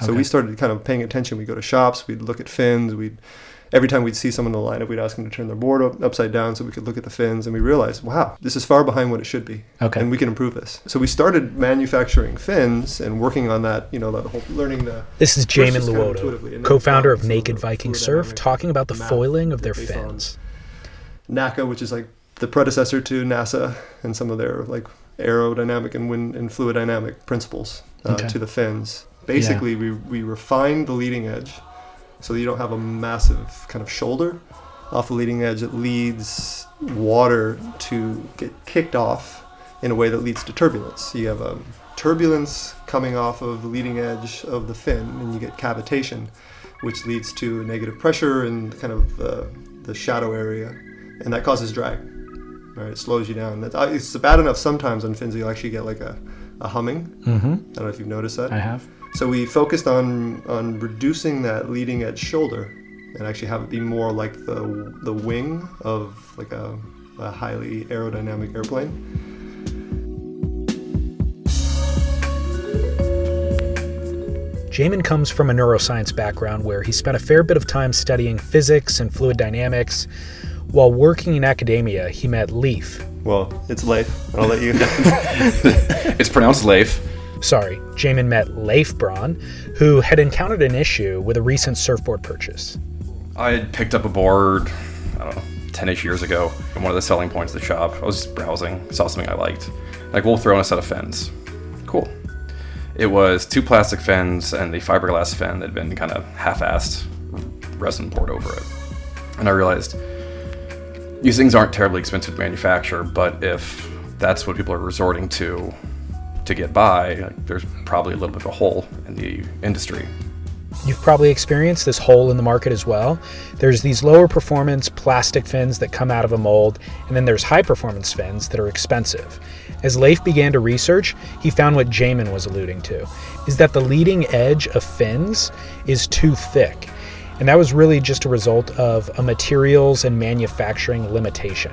So we started kind of paying attention. We'd go to shops, we'd look at fins, we'd every time we'd see someone in the lineup, we'd ask them to turn their board up, upside down so we could look at the fins, and we realized, wow, this is far behind what it should be, Okay. and we can improve this. So we started manufacturing fins and working on that. You know, the whole learning the. This is Jamin just kind of Luoto, co-founder of Naked Viking Surf, talking about the foiling of their that fins. NACA, which is like the predecessor to NASA, and some of their like aerodynamic and wind and fluid dynamic principles uh, Okay. to the fins. Basically, we, we refined the leading edge so that you don't have a massive kind of shoulder off the leading edge that leads water to get kicked off in a way that leads to turbulence. You have a turbulence coming off of the leading edge of the fin, and you get cavitation, which leads to negative pressure and kind of uh, the shadow area, and that causes drag. Right, it slows you down. Uh, it's bad enough sometimes on fins that you actually get like a, a humming. Mm-hmm. I don't know if you've noticed that. I have. So we focused on on reducing that leading edge shoulder and actually have it be more like the the wing of like a, a highly aerodynamic airplane. Jamin comes from a neuroscience background where he spent a fair bit of time studying physics and fluid dynamics. While working in academia, he met Leaf. Well, it's Leif. I'll let you. It's pronounced Leif. Sorry, Jamin met Leif Braun, who had encountered an issue with a recent surfboard purchase. I had picked up a board, I don't know, 10 ish years ago. And one of the selling points of the shop, I was just browsing, saw something I liked. Like, we'll throw in a set of fins. Cool. It was two plastic fins and the fiberglass fin that had been kind of half assed resin poured over it. And I realized these things aren't terribly expensive to manufacture, but if that's what people are resorting to to get by, there's probably a little bit of a hole in the industry. You've probably experienced this hole in the market as well. There's these lower performance plastic fins that come out of a mold, and then there's high performance fins that are expensive. As Leif began to research, he found what Jamin was alluding to is that the leading edge of fins is too thick. And that was really just a result of a materials and manufacturing limitation.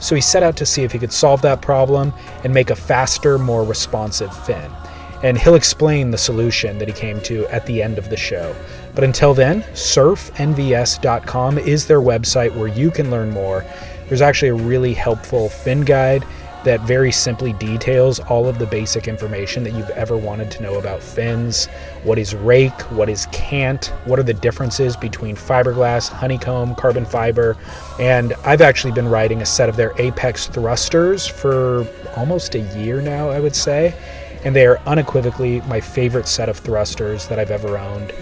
So he set out to see if he could solve that problem and make a faster, more responsive fin and he'll explain the solution that he came to at the end of the show. But until then, surfnvs.com is their website where you can learn more. There's actually a really helpful fin guide that very simply details all of the basic information that you've ever wanted to know about fins. What is rake? What is cant? What are the differences between fiberglass, honeycomb, carbon fiber? And I've actually been riding a set of their Apex thrusters for almost a year now, I would say and they are unequivocally my favorite set of thrusters that I've ever owned.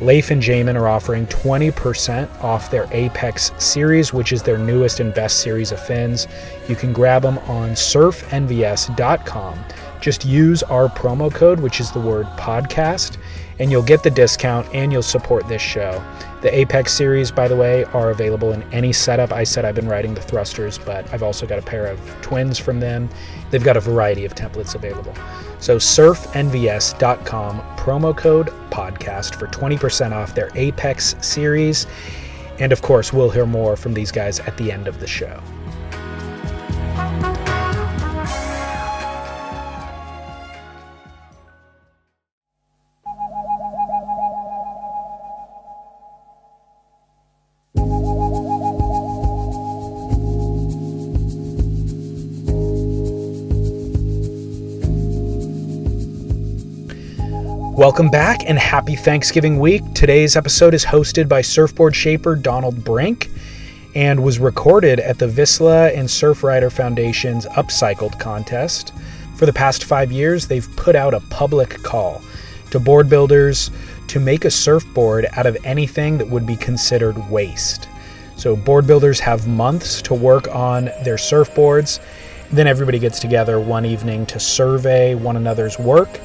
Leif and Jamin are offering 20% off their Apex series, which is their newest and best series of fins. You can grab them on surfnvs.com. Just use our promo code, which is the word podcast, and you'll get the discount and you'll support this show. The Apex series, by the way, are available in any setup. I said I've been riding the thrusters, but I've also got a pair of twins from them. They've got a variety of templates available. So surfnvs.com, promo code podcast for 20% off their Apex series. And of course, we'll hear more from these guys at the end of the show. Welcome back and happy Thanksgiving week. Today's episode is hosted by surfboard shaper Donald Brink and was recorded at the Vissla and Surfrider Foundation's Upcycled contest. For the past five years, they've put out a public call to board builders to make a surfboard out of anything that would be considered waste. So, board builders have months to work on their surfboards. Then everybody gets together one evening to survey one another's work.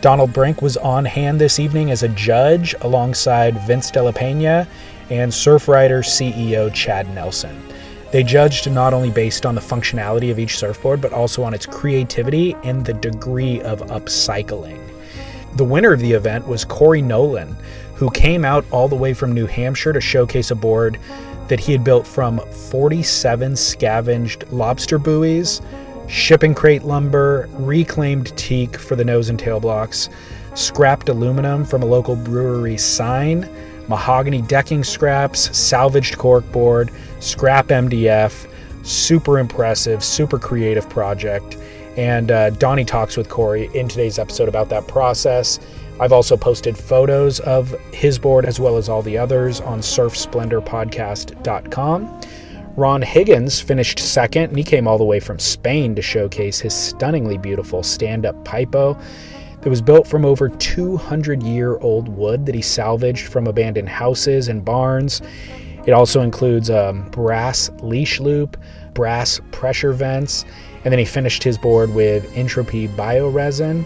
Donald Brink was on hand this evening as a judge alongside Vince Della Pena and Surfrider CEO Chad Nelson. They judged not only based on the functionality of each surfboard, but also on its creativity and the degree of upcycling. The winner of the event was Corey Nolan, who came out all the way from New Hampshire to showcase a board that he had built from 47 scavenged lobster buoys, shipping crate lumber, reclaimed teak for the nose and tail blocks, scrapped aluminum from a local brewery sign, mahogany decking scraps, salvaged corkboard, scrap MDF. Super impressive, super creative project. And uh, Donnie talks with Corey in today's episode about that process. I've also posted photos of his board as well as all the others on surfsplendorpodcast.com. Ron Higgins finished second, and he came all the way from Spain to showcase his stunningly beautiful stand up paipo that was built from over 200 year old wood that he salvaged from abandoned houses and barns. It also includes a brass leash loop, brass pressure vents, and then he finished his board with Entropy bioresin.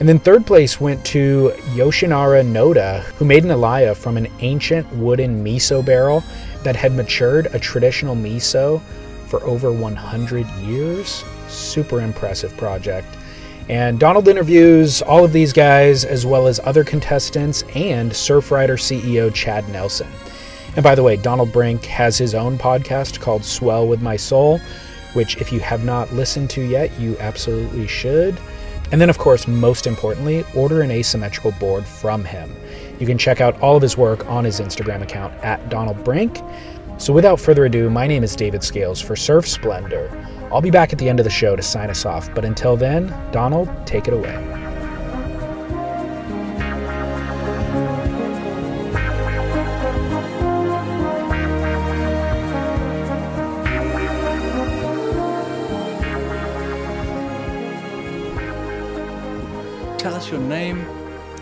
And then third place went to Yoshinari Noda, who made an Alaia from an ancient wooden miso barrel that had matured a traditional miso for over 100 years. Super impressive project. And Donald interviews all of these guys, as well as other contestants and Surfrider CEO Chad Nelson. And by the way, Donald Brink has his own podcast called Swell with My Soul, which, if you have not listened to yet, you absolutely should. And then, of course, most importantly, order an asymmetrical board from him. You can check out all of his work on his Instagram account at Donald Brink. So, without further ado, my name is David Scales for Surf Splendor. I'll be back at the end of the show to sign us off, but until then, Donald, take it away.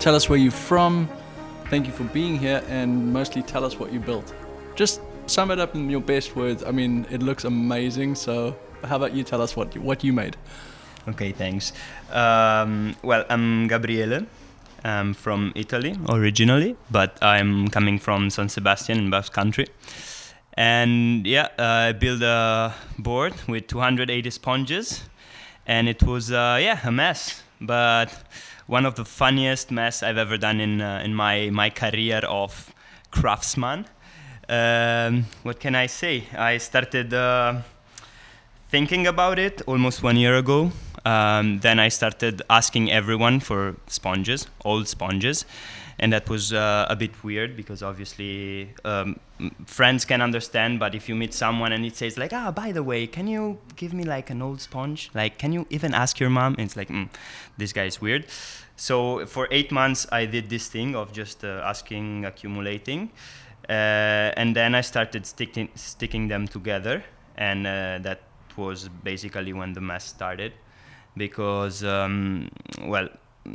Tell us where you're from, thank you for being here, and mostly tell us what you built. Just sum it up in your best words. I mean, it looks amazing. So, how about you tell us what you, what you made? Okay, thanks. Um, well, I'm Gabriele. I'm from Italy originally, but I'm coming from San Sebastian in Basque Country. And yeah, I built a board with 280 sponges, and it was uh, yeah a mess, but one of the funniest mess I've ever done in uh, in my my career of craftsman. Um, what can I say? I started uh, thinking about it almost one year ago. Um, then I started asking everyone for sponges, old sponges, and that was uh, a bit weird because obviously um, friends can understand, but if you meet someone and it says like, ah, by the way, can you give me like an old sponge? Like, can you even ask your mom? And it's like, mm, this guy is weird. So for eight months, I did this thing of just uh, asking, accumulating. Uh, and then I started sticking sticking them together, and uh, that was basically when the mess started, because um, well,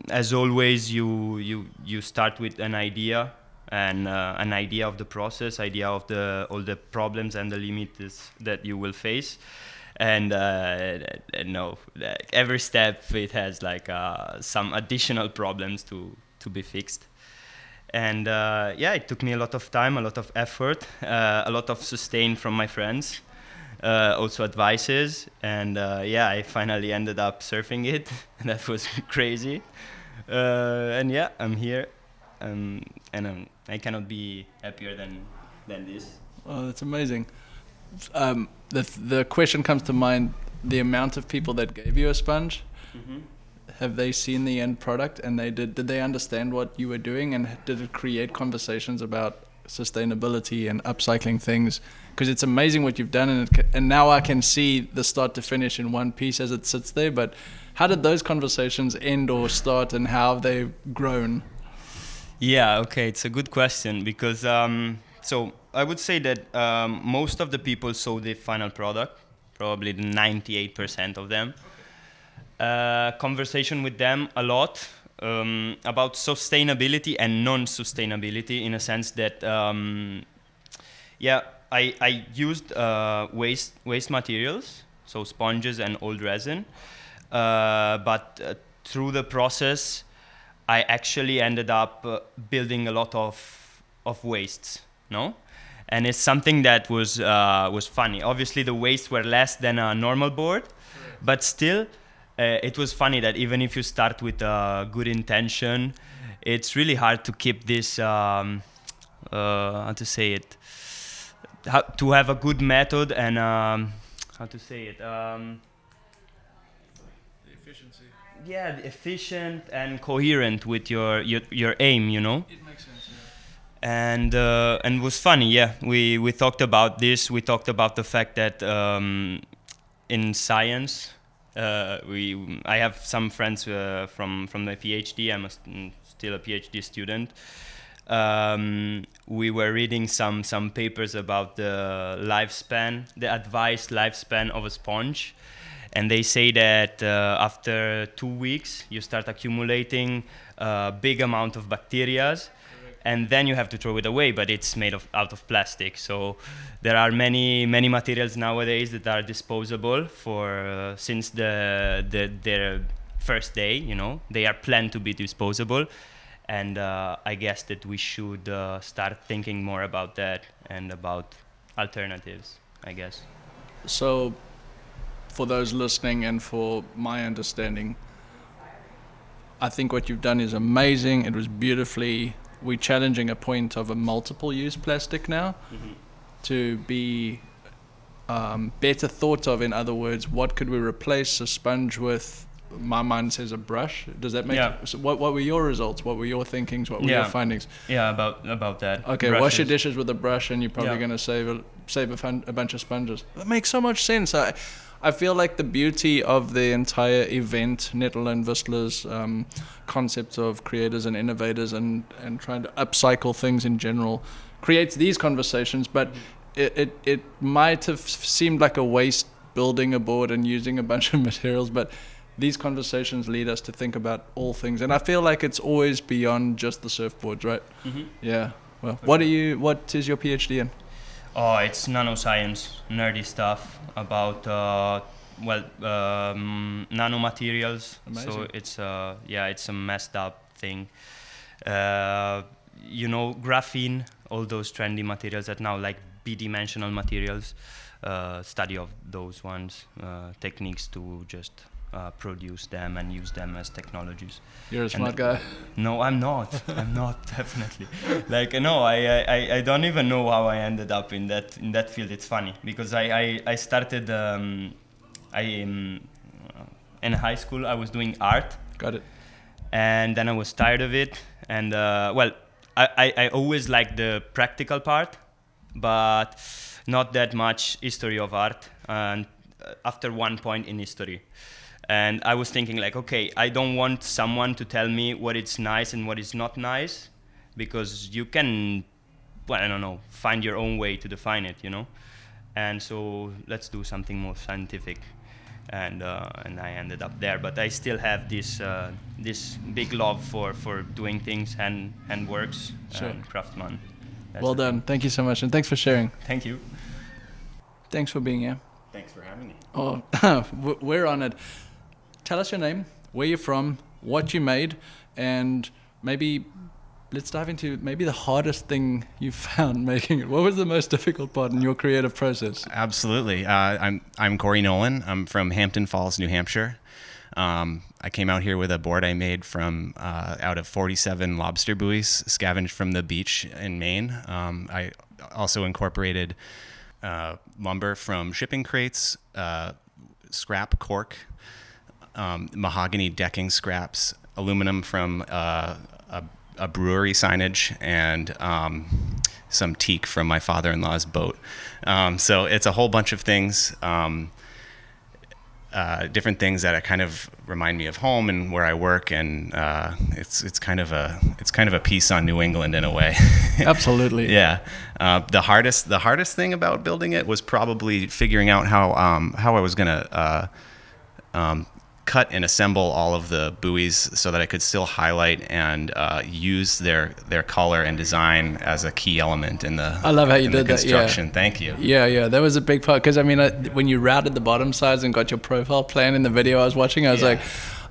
as always, you you you start with an idea and uh, an idea of the process, idea of the all the problems and the limits that you will face, and uh, no, every step it has like uh, some additional problems to to be fixed and uh, yeah, it took me a lot of time, a lot of effort, uh, a lot of sustain from my friends, uh, also advices, and uh, yeah, I finally ended up surfing it. that was crazy, and yeah, I'm here, um, and um, I cannot be happier than than this. Oh, that's amazing. Um, the the question comes to mind: the amount of people that gave you a sponge. Mm-hmm. Have they seen the end product? And they did did they understand what you were doing? And did it create conversations about sustainability and upcycling things? Because it's amazing what you've done and, it, and now I can see the start to finish in one piece as it sits there. But how did those conversations end or start and how have they grown? Yeah okay it's a good question because um, so I would say that um, most of the people saw the final product probably 98% of them. Uh, conversation with them a lot um, about sustainability and non-sustainability in a sense that um, yeah I, I used uh, waste waste materials so sponges and old resin uh, but uh, through the process I actually ended up uh, building a lot of of wastes no and it's something that was uh, was funny. Obviously, the weights were less than a normal board, but still, uh, it was funny that even if you start with a good intention, it's really hard to keep this. Um, uh, how to say it? How, to have a good method and um, how to say it? Um, efficiency. yeah, efficient and coherent with your your, your aim. You know It makes sense. And uh, and was funny. Yeah, we we talked about this. We talked about the fact that um, in science, uh, we I have some friends uh, from from the PhD. I'm st- still a PhD student. Um, we were reading some some papers about the lifespan, the advised lifespan of a sponge, and they say that uh, after two weeks you start accumulating a big amount of bacteria and then you have to throw it away but it's made of out of plastic so there are many many materials nowadays that are disposable for uh, since the, the their first day you know they are planned to be disposable and uh, i guess that we should uh, start thinking more about that and about alternatives i guess So, for those listening and for my understanding, I think what you've done is amazing. It was beautifully. We're challenging a point of a multiple use plastic now to be um, better thought of. In other words, what could we replace a sponge with? My mind says a brush. Does that make? Yeah. So what What were your results? What were your thinkings? What were your findings? yeah about about that Okay, wash your dishes with a brush, and you're probably Yeah. going to save a, save a, fun, a bunch of sponges. That makes so much sense. I, I feel like the beauty of the entire event, Netherland Whistler's um, concept of creators and innovators, and and trying to upcycle things in general, creates these conversations. But it, it it might have seemed like a waste building a board and using a bunch of materials, but these conversations lead us to think about all things, and I feel like it's always beyond just the surfboards, right? Mhm. Yeah. Well, what are you? What is your PhD in? Oh, it's nanoscience, nerdy stuff about uh, well um, nanomaterials. So Amazing. it's uh, yeah, it's a messed up thing. Uh, you know, graphene, all those trendy materials that now like b-dimensional materials. Uh, study of those ones, uh, techniques to just uh, produce them and use them as technologies. You're a smart the- guy. No, I'm not. I'm not definitely. Like no, I, I I don't even know how I ended up in that in that field. It's funny because I I, I started um, I um, in high school I was doing art Got it. and then I was tired of it. And uh, well, I, I, I always liked the practical part, but not that much history of art. And uh, after one point in history, and I was thinking like, okay, I don't want someone to tell me what is nice and what is not nice, because you can, well, I don't know, find your own way to define it, you know. And so let's do something more scientific and uh, and I ended up there. But I still have this uh, this big love for, for doing things hand hand works Sure. and craftsman. That's well it. done. Thank you so much, and thanks for sharing. Thank you. Thanks for being here. Thanks for having me. Oh, we're on it. Tell us your name, where you're from, what you made, and maybe let's dive into maybe the hardest thing you found making it. What was the most difficult part in your creative process? Absolutely. Uh, I'm I'm Corey Nolan. I'm from Hampton Falls, New Hampshire. Um, I came out here with a board I made from uh, out of 47 lobster buoys scavenged from the beach in Maine. Um, I also incorporated uh, lumber from shipping crates, uh, scrap cork, um, mahogany decking scraps, aluminum from uh, a, a brewery signage, and um, some teak from my father-in-law's boat. Um, so it's a whole bunch of things, um, uh, different things that kind of remind me of home and where I work, and uh, it's it's kind of a it's kind of a piece on New England in a way. Absolutely. Yeah, uh, the hardest the hardest thing about building it was probably figuring out how um, how I was gonna uh, um, cut and assemble all of the buoys so that I could still highlight and uh, use their their color and design as a key element in the I love how you did that, yeah. construction. Thank you. Yeah, yeah, that was a big part because I mean, I, when you routed the bottom sides and got your profile plan in the video I was watching, I was Yeah. like,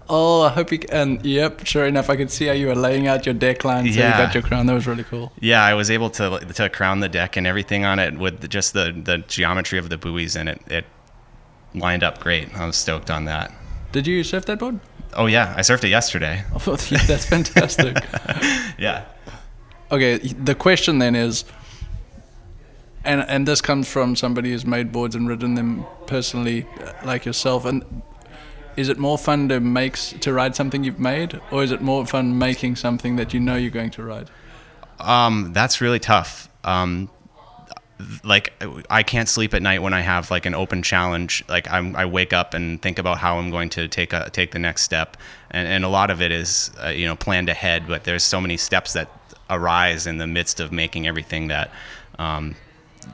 Oh, I hope you can. And, yep, sure enough, I could see how you were laying out your deck line. So Yeah. you got your crown. That was really cool. Yeah, I was able to to crown the deck and everything on it with just the the geometry of the buoys, and it it lined up great. I was stoked on that. Did you surf that board? Oh yeah, I surfed it yesterday. Oh, that's fantastic. Yeah. okay, the question then is, and and this comes from somebody who's made boards and ridden them personally, uh, like yourself. And is it more fun to make s- to ride something you've made, or is it more fun making something that you know you're going to ride? Um, that's really tough. Um, like I can't sleep at night when I have like an open challenge. Like I'm, I wake up and think about how I'm going to take a take the next step, and and a lot of it is uh, you know planned ahead. But there's so many steps that arise in the midst of making everything that. Um,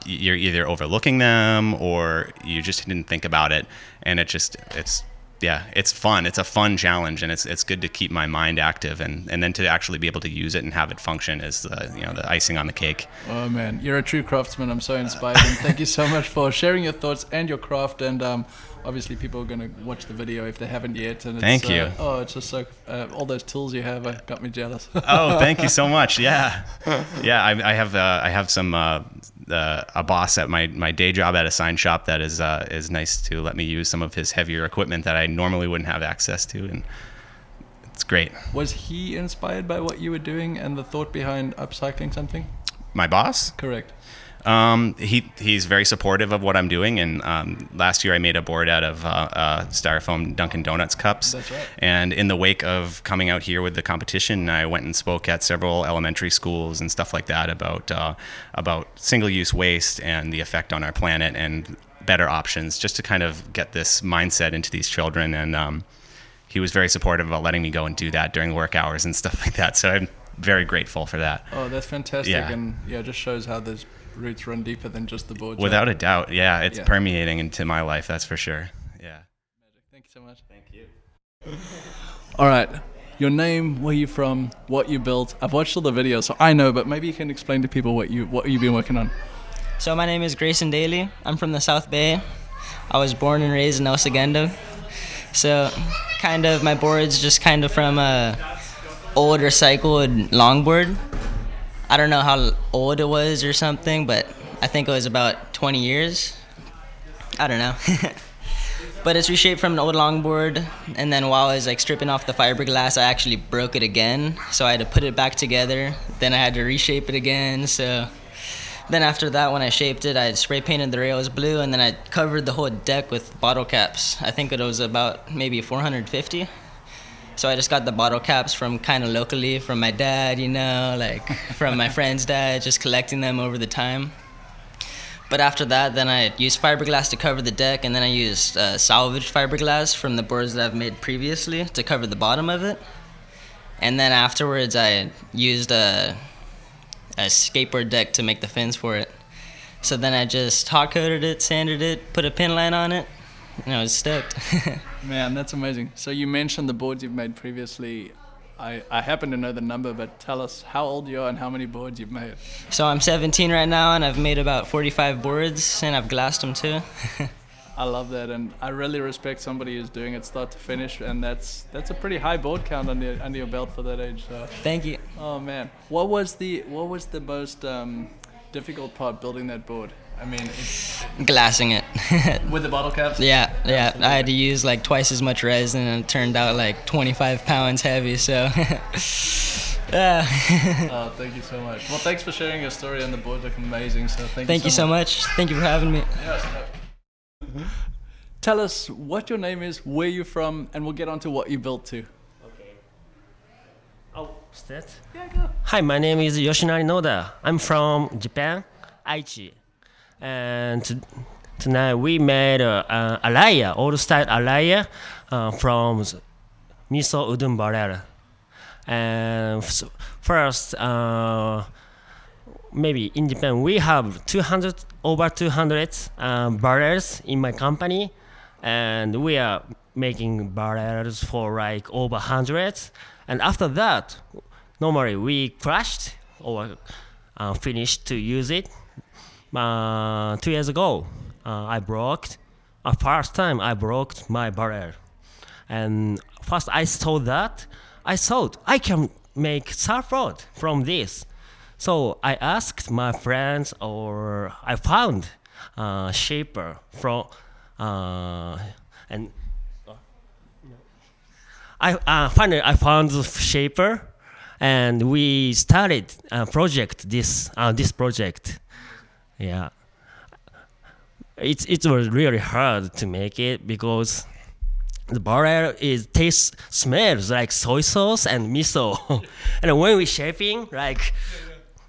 you're either overlooking them or you just didn't think about it and it just it's yeah it's fun it's a fun challenge and it's it's good to keep my mind active and and then to actually be able to use it and have it function is the you know the icing on the cake Oh man, you're a true craftsman. I'm so inspired, and thank you so much for sharing your thoughts and your craft. And um, obviously, people are going to watch the video if they haven't yet. And it's, Thank uh, you. oh, it's just so uh, all those tools you have uh, got me jealous. oh thank you so much yeah yeah i, I have uh, i have some uh, a boss at my, my day job at a sign shop that is uh, is nice to let me use some of his heavier equipment that I normally wouldn't have access to, and it's great. Was he inspired by what you were doing and the thought behind upcycling something? My boss, Correct. Um, he he's very supportive of what I'm doing, and um, last year I made a board out of uh, uh, styrofoam Dunkin' Donuts cups. That's right. And in the wake of coming out here with the competition, I went and spoke at several elementary schools and stuff like that about uh, about single-use waste and the effect on our planet and better options, just to kind of get this mindset into these children. And um, he was very supportive about letting me go and do that during work hours and stuff like that. So I'm very grateful for that. Oh, that's fantastic, Yeah. and yeah, it just shows how those roots run deeper than just the board. Without a doubt, yeah, it's Yeah. permeating into my life. That's for sure. Yeah. Thank you so much. Thank you. All right. Your name, where you from, what you built. I've watched all the videos, so I know, but maybe you can explain to people what you what you've been working on. So my name is Grayson Daly. I'm from the South Bay. I was born and raised in El Segundo. So, kind of my board's just kind of from a old recycled longboard. I don't know how old it was or something, but I think it was about 20 years. I don't know. but it's reshaped from an old longboard, and then while I was like stripping off the fiberglass, I actually broke it again. So I had to put it back together. Then I had to reshape it again. So then after that, when I shaped it, I spray painted the rails blue, and then I covered the whole deck with bottle caps. I think it was about maybe 450. So I just got the bottle caps from kind of locally, from my dad, you know, like from my friend's dad, just collecting them over the time. But after that, then I used fiberglass to cover the deck, and then I used uh, salvaged fiberglass from the boards that I've made previously to cover the bottom of it. And then afterwards, I used a, a skateboard deck to make the fins for it. So then I just hot coated it, sanded it, put a pin line on it, and I was stoked. Man, that's amazing. So you mentioned the boards you've made previously. I, I happen to know the number, but tell us how old you are and how many boards you've made. so I'm 17 right now, and I've made about 45 boards, and I've glassed them too. I love that, and I really respect somebody who's doing it start to finish, and that's that's a pretty high board count under under your belt for that age. So, Thank you. oh man, what was the what was the most um, difficult part building that board? I mean, it's, Glassing it. with the bottle caps. Yeah, yeah. I had to use like twice as much resin, and it turned out like 25 pounds heavy. So, yeah. Uh. Oh, thank you so much. Well, thanks for sharing your story, and the boards look amazing. So thank, Thank you so much. Thank you for having me. Yes, no. Tell us what your name is, where you're from, and we'll get on to what you built too. Okay. Oh, is that? Yeah, go. Hi, my name is Yoshinari Noda. I'm from Japan, Aichi. And tonight we made uh, uh, alaia, old style alaia uh, from miso udon barrel. And first, uh, maybe in Japan we have 200 over 200 um, barrels in my company, and we are making barrels for like over 100. And after that, normally we crashed or uh, finished to use it. Uh, two years ago, uh, I broke. Uh, first time I broke my barrel, And first I saw that, I thought I can make surf surfboard from this. So I asked my friends, or I found uh, shaper from, uh, and I uh, finally I found shaper, and we started a project. This uh, this project, yeah. It it was really hard to make it because the barrel is tastes smells like soy sauce and miso, and when we shaping like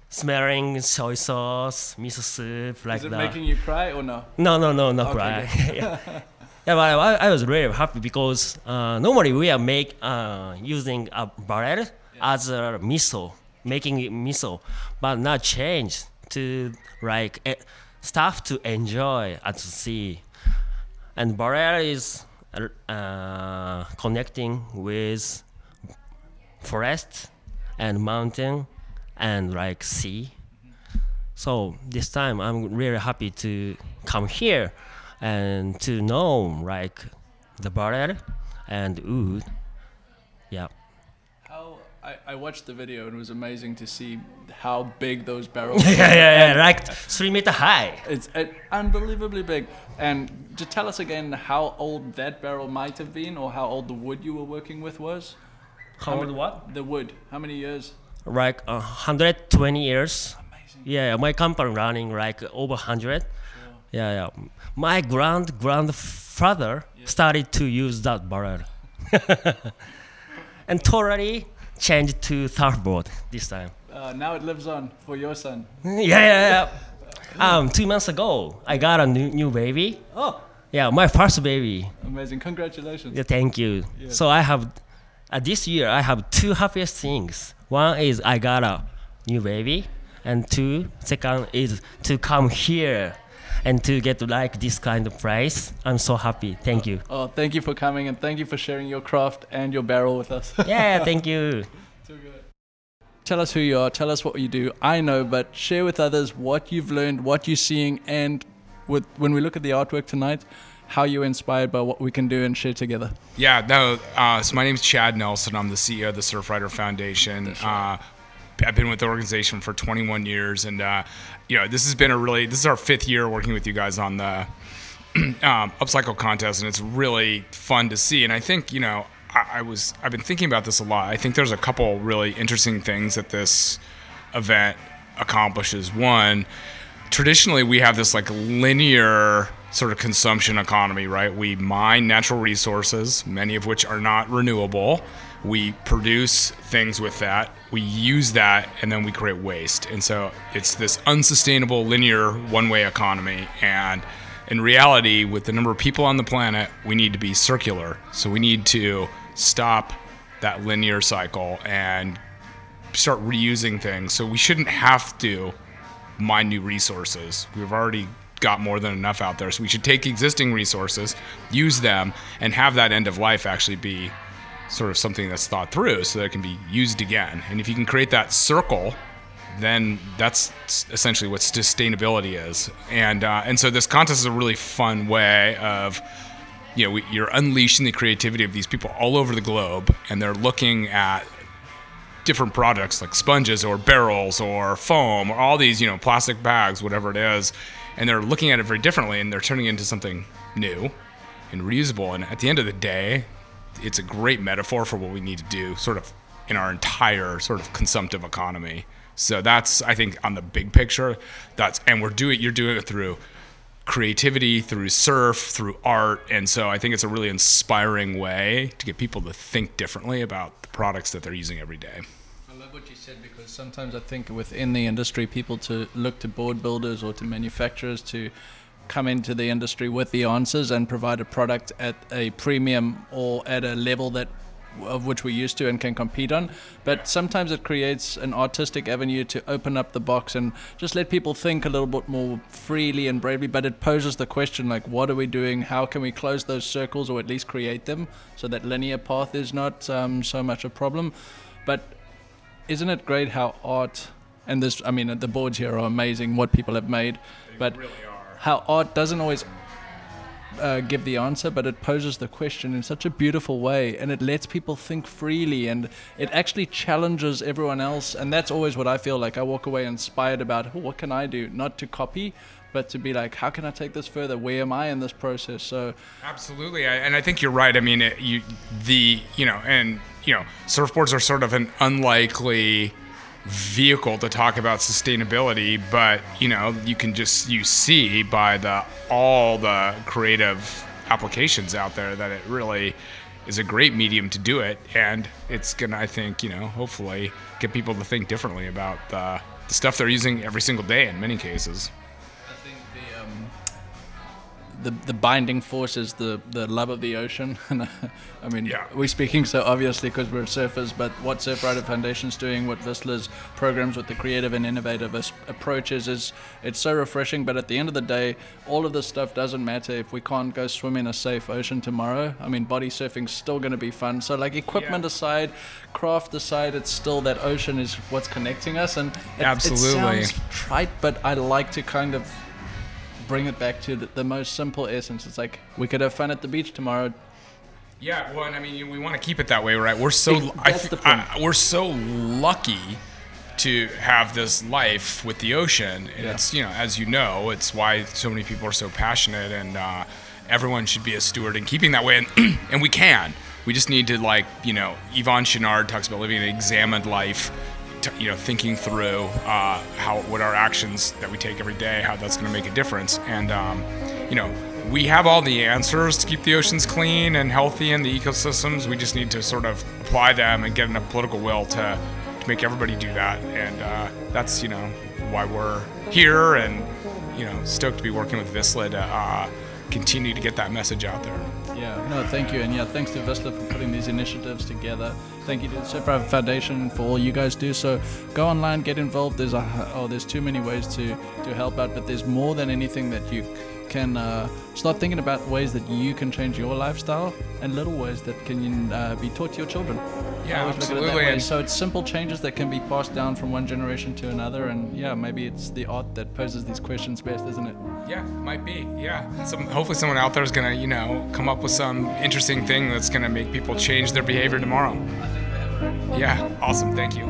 smelling soy sauce, miso soup like Is it that. making you cry or no? No, no, no, not Okay, cry. yeah. yeah, but I, I was really happy because uh, normally we are make uh, using a barrel as a miso, making it miso, but now change to like eh, stuff to enjoy at sea, and barrel is uh, connecting with forest and mountain and like sea. So this time I'm really happy to come here and to know like the barrel and oud. Yeah. How I, I watched the video and it was amazing to see how big those barrels. yeah, were. yeah, yeah, like three meter high. It's uh, unbelievably big. And just tell us again how old that barrel might have been, or how old the wood you were working with was. How old many- what? The wood. How many years? Like uh, 120 years. Amazing. Yeah, my company running like over 100. Yeah, yeah. My grand grandfather started to use that barrel. and totally changed to surfboard this time. Uh, now it lives on for your son. yeah, yeah, yeah. Um, two months ago, I got a new, new baby. Oh, Yeah, my first baby. amazing! Congratulations. Yeah, thank you. Yeah. So I have, uh, this year I have two happiest things. One is I got a new baby, and two, second is to come here and to get to like this kind of price. I'm so happy. Thank you. Oh, thank you for coming and thank you for sharing your craft and your barrel with us. Yeah, thank you. Too good. Tell us who you are. Tell us what you do. I know, but share with others what you've learned, what you're seeing, and with when we look at the artwork tonight, how you're inspired by what we can do and share together. Yeah, no. Uh, so my name's Chad Nelson. I'm the CEO of the Surfrider Foundation. Uh, I've been with the organization for 21 years, and uh, you know this has been a really this is our fifth year working with you guys on the um, upcycle contest, and it's really fun to see. And I think you know I, I was I've been thinking about this a lot. I think there's a couple really interesting things that this event accomplishes. One, traditionally we have this like linear sort of consumption economy, right? We mine natural resources, many of which are not renewable. We produce things with that. We use that and then we create waste. And so it's this unsustainable linear one-way economy and in reality with the number of people on the planet, we need to be circular. So we need to stop that linear cycle and start reusing things. So we shouldn't have to mine new resources. We've already got more than enough out there. So we should take existing resources, use them, and have that end of life actually be sort of something that's thought through so that it can be used again. And if you can create that circle, then that's essentially what sustainability is. And uh, and so this contest is a really fun way of you know, we, you're unleashing the creativity of these people all over the globe, and they're looking at different products like sponges or barrels or foam or all these, you know, plastic bags, whatever it is, and they're looking at it very differently, and they're turning it into something new and reusable. And at the end of the day, it's a great metaphor for what we need to do, sort of in our entire sort of consumptive economy. So that's, I think, on the big picture. That's and we're doing. You're doing it through creativity, through surf, through art, and so I think it's a really inspiring way to get people to think differently about the products that they're using every day. I love what you said because sometimes I think within the industry, people to look to board builders or to manufacturers to come into the industry with the answers and provide a product at a premium or at a level that of which we're used to and can compete on. But sometimes it creates an artistic avenue to open up the box and just let people think a little bit more freely and bravely. But it poses the question like, what are we doing? How can we close those circles or at least create them so that linear path is not um, so much a problem? But isn't it great how art and this i mean the boards here are amazing what people have made but how art doesn't always uh, give the answer, but it poses the question in such a beautiful way, and it lets people think freely, and it actually challenges everyone else. And that's always what I feel like. I walk away inspired about oh, what can I do, not to copy, but to be like, how can I take this further? Where am I in this process? So absolutely, I, and I think you're right. I mean, it, you the you know, and you know, surfboards are sort of an unlikely vehicle to talk about sustainability, but you know, you can just you see by the all the creative applications out there that it really is a great medium to do it, and it's gonna, I think, you know, hopefully get people to think differently about the, the stuff they're using every single day in many cases the the binding force is the the love of the ocean. Uh, I mean, yeah. we're speaking so obviously because we're surfers, but what Surfrider Foundation's doing, what Vissla's programs with the creative and innovative approaches is it's so refreshing. But at the end of the day, all of this stuff doesn't matter if we can't go swim in a safe ocean tomorrow. I mean, body surfing's still going to be fun. So like equipment yeah. aside, craft aside, it's still that ocean is what's connecting us. And it, absolutely it sounds trite, but I like to kind of bring it back to the, the, most simple essence. It's like we could have fun at the beach tomorrow. Yeah, well, and I mean, we want to keep it that way, right? We're so I, I, we're so lucky to have this life with the ocean, and yeah. it's you know, as you know, it's why so many people are so passionate, and uh, everyone should be a steward and keeping that way, and, and we can. We just need to like you know, Yvon Chouinard talks about living an examined life t- you know, thinking through uh, how what our actions that we take every day, how that's going to make a difference. And um, you know, we have all the answers to keep the oceans clean and healthy and the ecosystems. We just need to sort of apply them and get enough political will to to make everybody do that. And uh, that's you know why we're here and you know stoked to be working with Vissla to uh, continue to get that message out there. Yeah, no, thank you. And yeah, thanks to Vissla for putting these initiatives together. Thank you to the Surfrider Foundation for all you guys do. So go online, get involved. There's a, oh, there's too many ways to, to help out, but there's more than anything that you can uh, start thinking about ways that you can change your lifestyle and little ways that can uh, be taught to your children. Yeah, absolutely. It so it's simple changes that can be passed down from one generation to another, and yeah, maybe it's the art that poses these questions best, isn't it? Yeah, might be. Yeah, some, hopefully someone out there is gonna, you know, come up with some interesting thing that's gonna make people change their behavior tomorrow. Yeah, awesome. Thank you.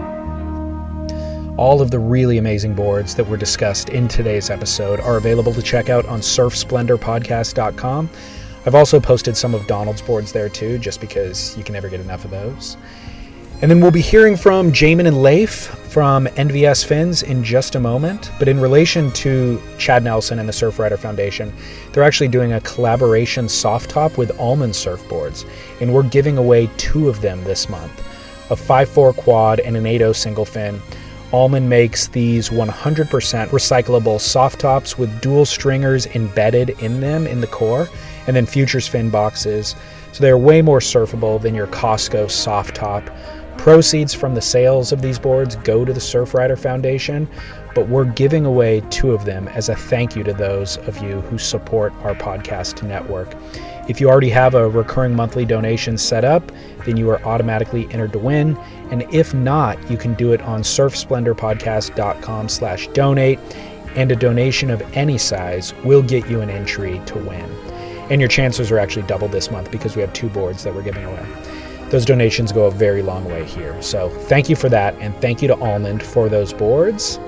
All of the really amazing boards that were discussed in today's episode are available to check out on surfsplendorpodcast.com. I've also posted some of Donald's boards there too, just because you can never get enough of those. And then we'll be hearing from Jamin and Leif from NVS Fins in just a moment. But in relation to Chad Nelson and the Surfrider Foundation, they're actually doing a collaboration soft top with Almond surfboards, and we're giving away two of them this month a 5.4 quad and an 8.0 single fin. Almond makes these 100% recyclable soft tops with dual stringers embedded in them in the core, and then Futures fin boxes. So they're way more surfable than your Costco soft top. Proceeds from the sales of these boards go to the Surfrider Foundation, but we're giving away two of them as a thank you to those of you who support our podcast network. If you already have a recurring monthly donation set up, then you are automatically entered to win. And if not, you can do it on surfsplendorpodcast.com slash donate, and a donation of any size will get you an entry to win. And your chances are actually double this month because we have two boards that we're giving away. Those donations go a very long way here. So thank you for that, and thank you to Almond for those boards.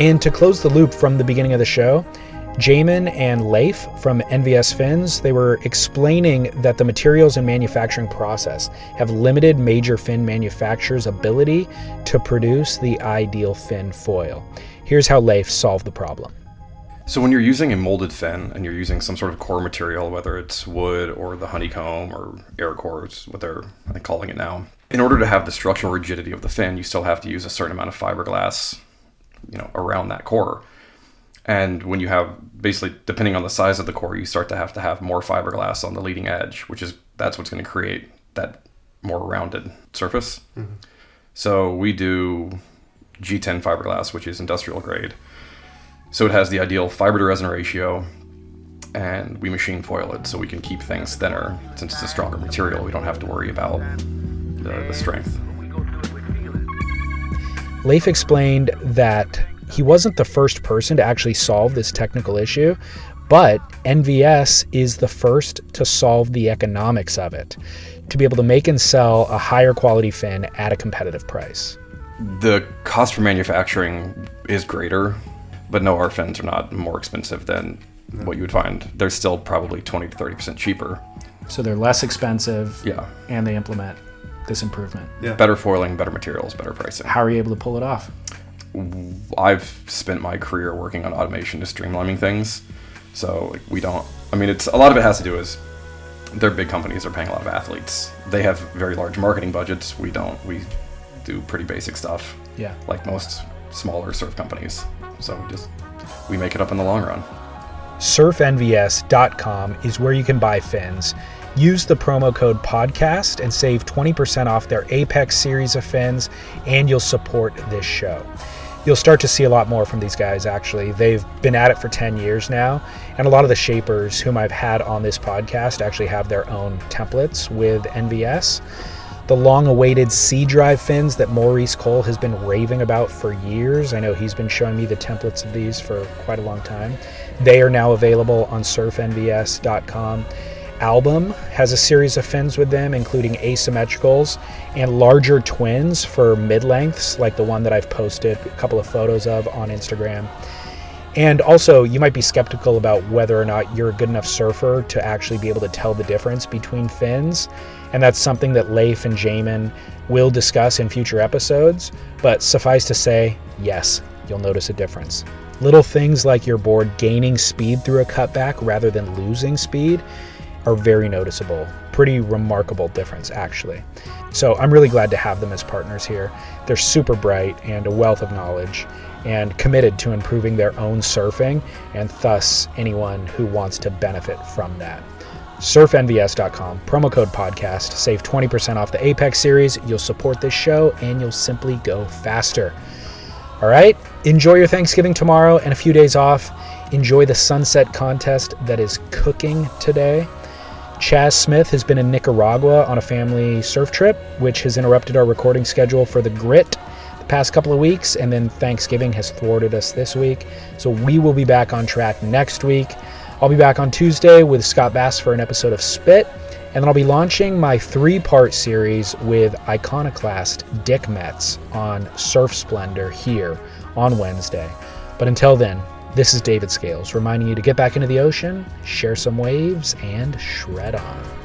And to close the loop from the beginning of the show, Jamin and Leif from NVS Fins, they were explaining that the materials and manufacturing process have limited major fin manufacturers' ability to produce the ideal fin foil. Here's how Leif solved the problem. So when you're using a molded fin and you're using some sort of core material, whether it's wood or the honeycomb or air cores, what they're calling it now, in order to have the structural rigidity of the fin, you still have to use a certain amount of fiberglass, you know, around that core. And when you have basically, depending on the size of the core, you start to have to have more fiberglass on the leading edge, which is that's what's going to create that more rounded surface. Mm-hmm. So we do G10 fiberglass, which is industrial grade. So it has the ideal fiber to resin ratio, and we machine foil it so we can keep things thinner. Since it's a stronger material, we don't have to worry about the, the strength. Leif explained that he wasn't the first person to actually solve this technical issue, But NVS is the first to solve the economics of it, to be able to make and sell a higher quality fin at a competitive price. The cost for manufacturing is greater, but no, our fins are not more expensive than what you would find. They're still probably 20 to 30% cheaper. So they're less expensive. Yeah. And they implement this improvement. Yeah. Better foiling, better materials, better pricing. How are you able to pull it off? I've spent my career working on automation to streamlining things. So like, we don't. I mean, it's a lot of it has to do is they're big companies. They're paying a lot of athletes. They have very large marketing budgets. We don't. We do pretty basic stuff. Yeah. Like most smaller surf companies. So we just we make it up in the long run. surfnvs.com is where you can buy fins. Use the promo code podcast and save 20% off their Apex series of fins, and you'll support this show. You'll start to see a lot more from these guys, actually. They've been at it for 10 years now, and a lot of the shapers whom I've had on this podcast actually have their own templates with NVS. The long awaited C drive fins that Maurice Cole has been raving about for years. I know he's been showing me the templates of these for quite a long time. They are now available on surfnvs.com. Album has a series of fins with them, including asymmetricals and larger twins for mid lengths, like the one that I've posted a couple of photos of on Instagram. And also, you might be skeptical about whether or not you're a good enough surfer to actually be able to tell the difference between fins. And that's something that Leif and Jamin will discuss in future episodes. But suffice to say, yes, you'll notice a difference. Little things like your board gaining speed through a cutback rather than losing speed are very noticeable. Pretty remarkable difference, actually. So I'm really glad to have them as partners here. They're super bright and a wealth of knowledge and committed to improving their own surfing and thus anyone who wants to benefit from that. SurfNVS.com, promo code podcast, save 20% off the Apex series. You'll support this show and you'll simply go faster. All right, enjoy your Thanksgiving tomorrow and a few days off. Enjoy the sunset contest that is cooking today. Chas Smith has been in Nicaragua on a family surf trip, which has interrupted our recording schedule for the Grit past couple of weeks, and then Thanksgiving has thwarted us this week. So we will be back on track next week. I'll be back on Tuesday with Scott Bass for an episode of Spit, and then I'll be launching my three part series with iconoclast Dick Metz on Surf Splendor here on Wednesday. But until then, this is David Scales reminding you to get back into the ocean, share some waves, and shred on.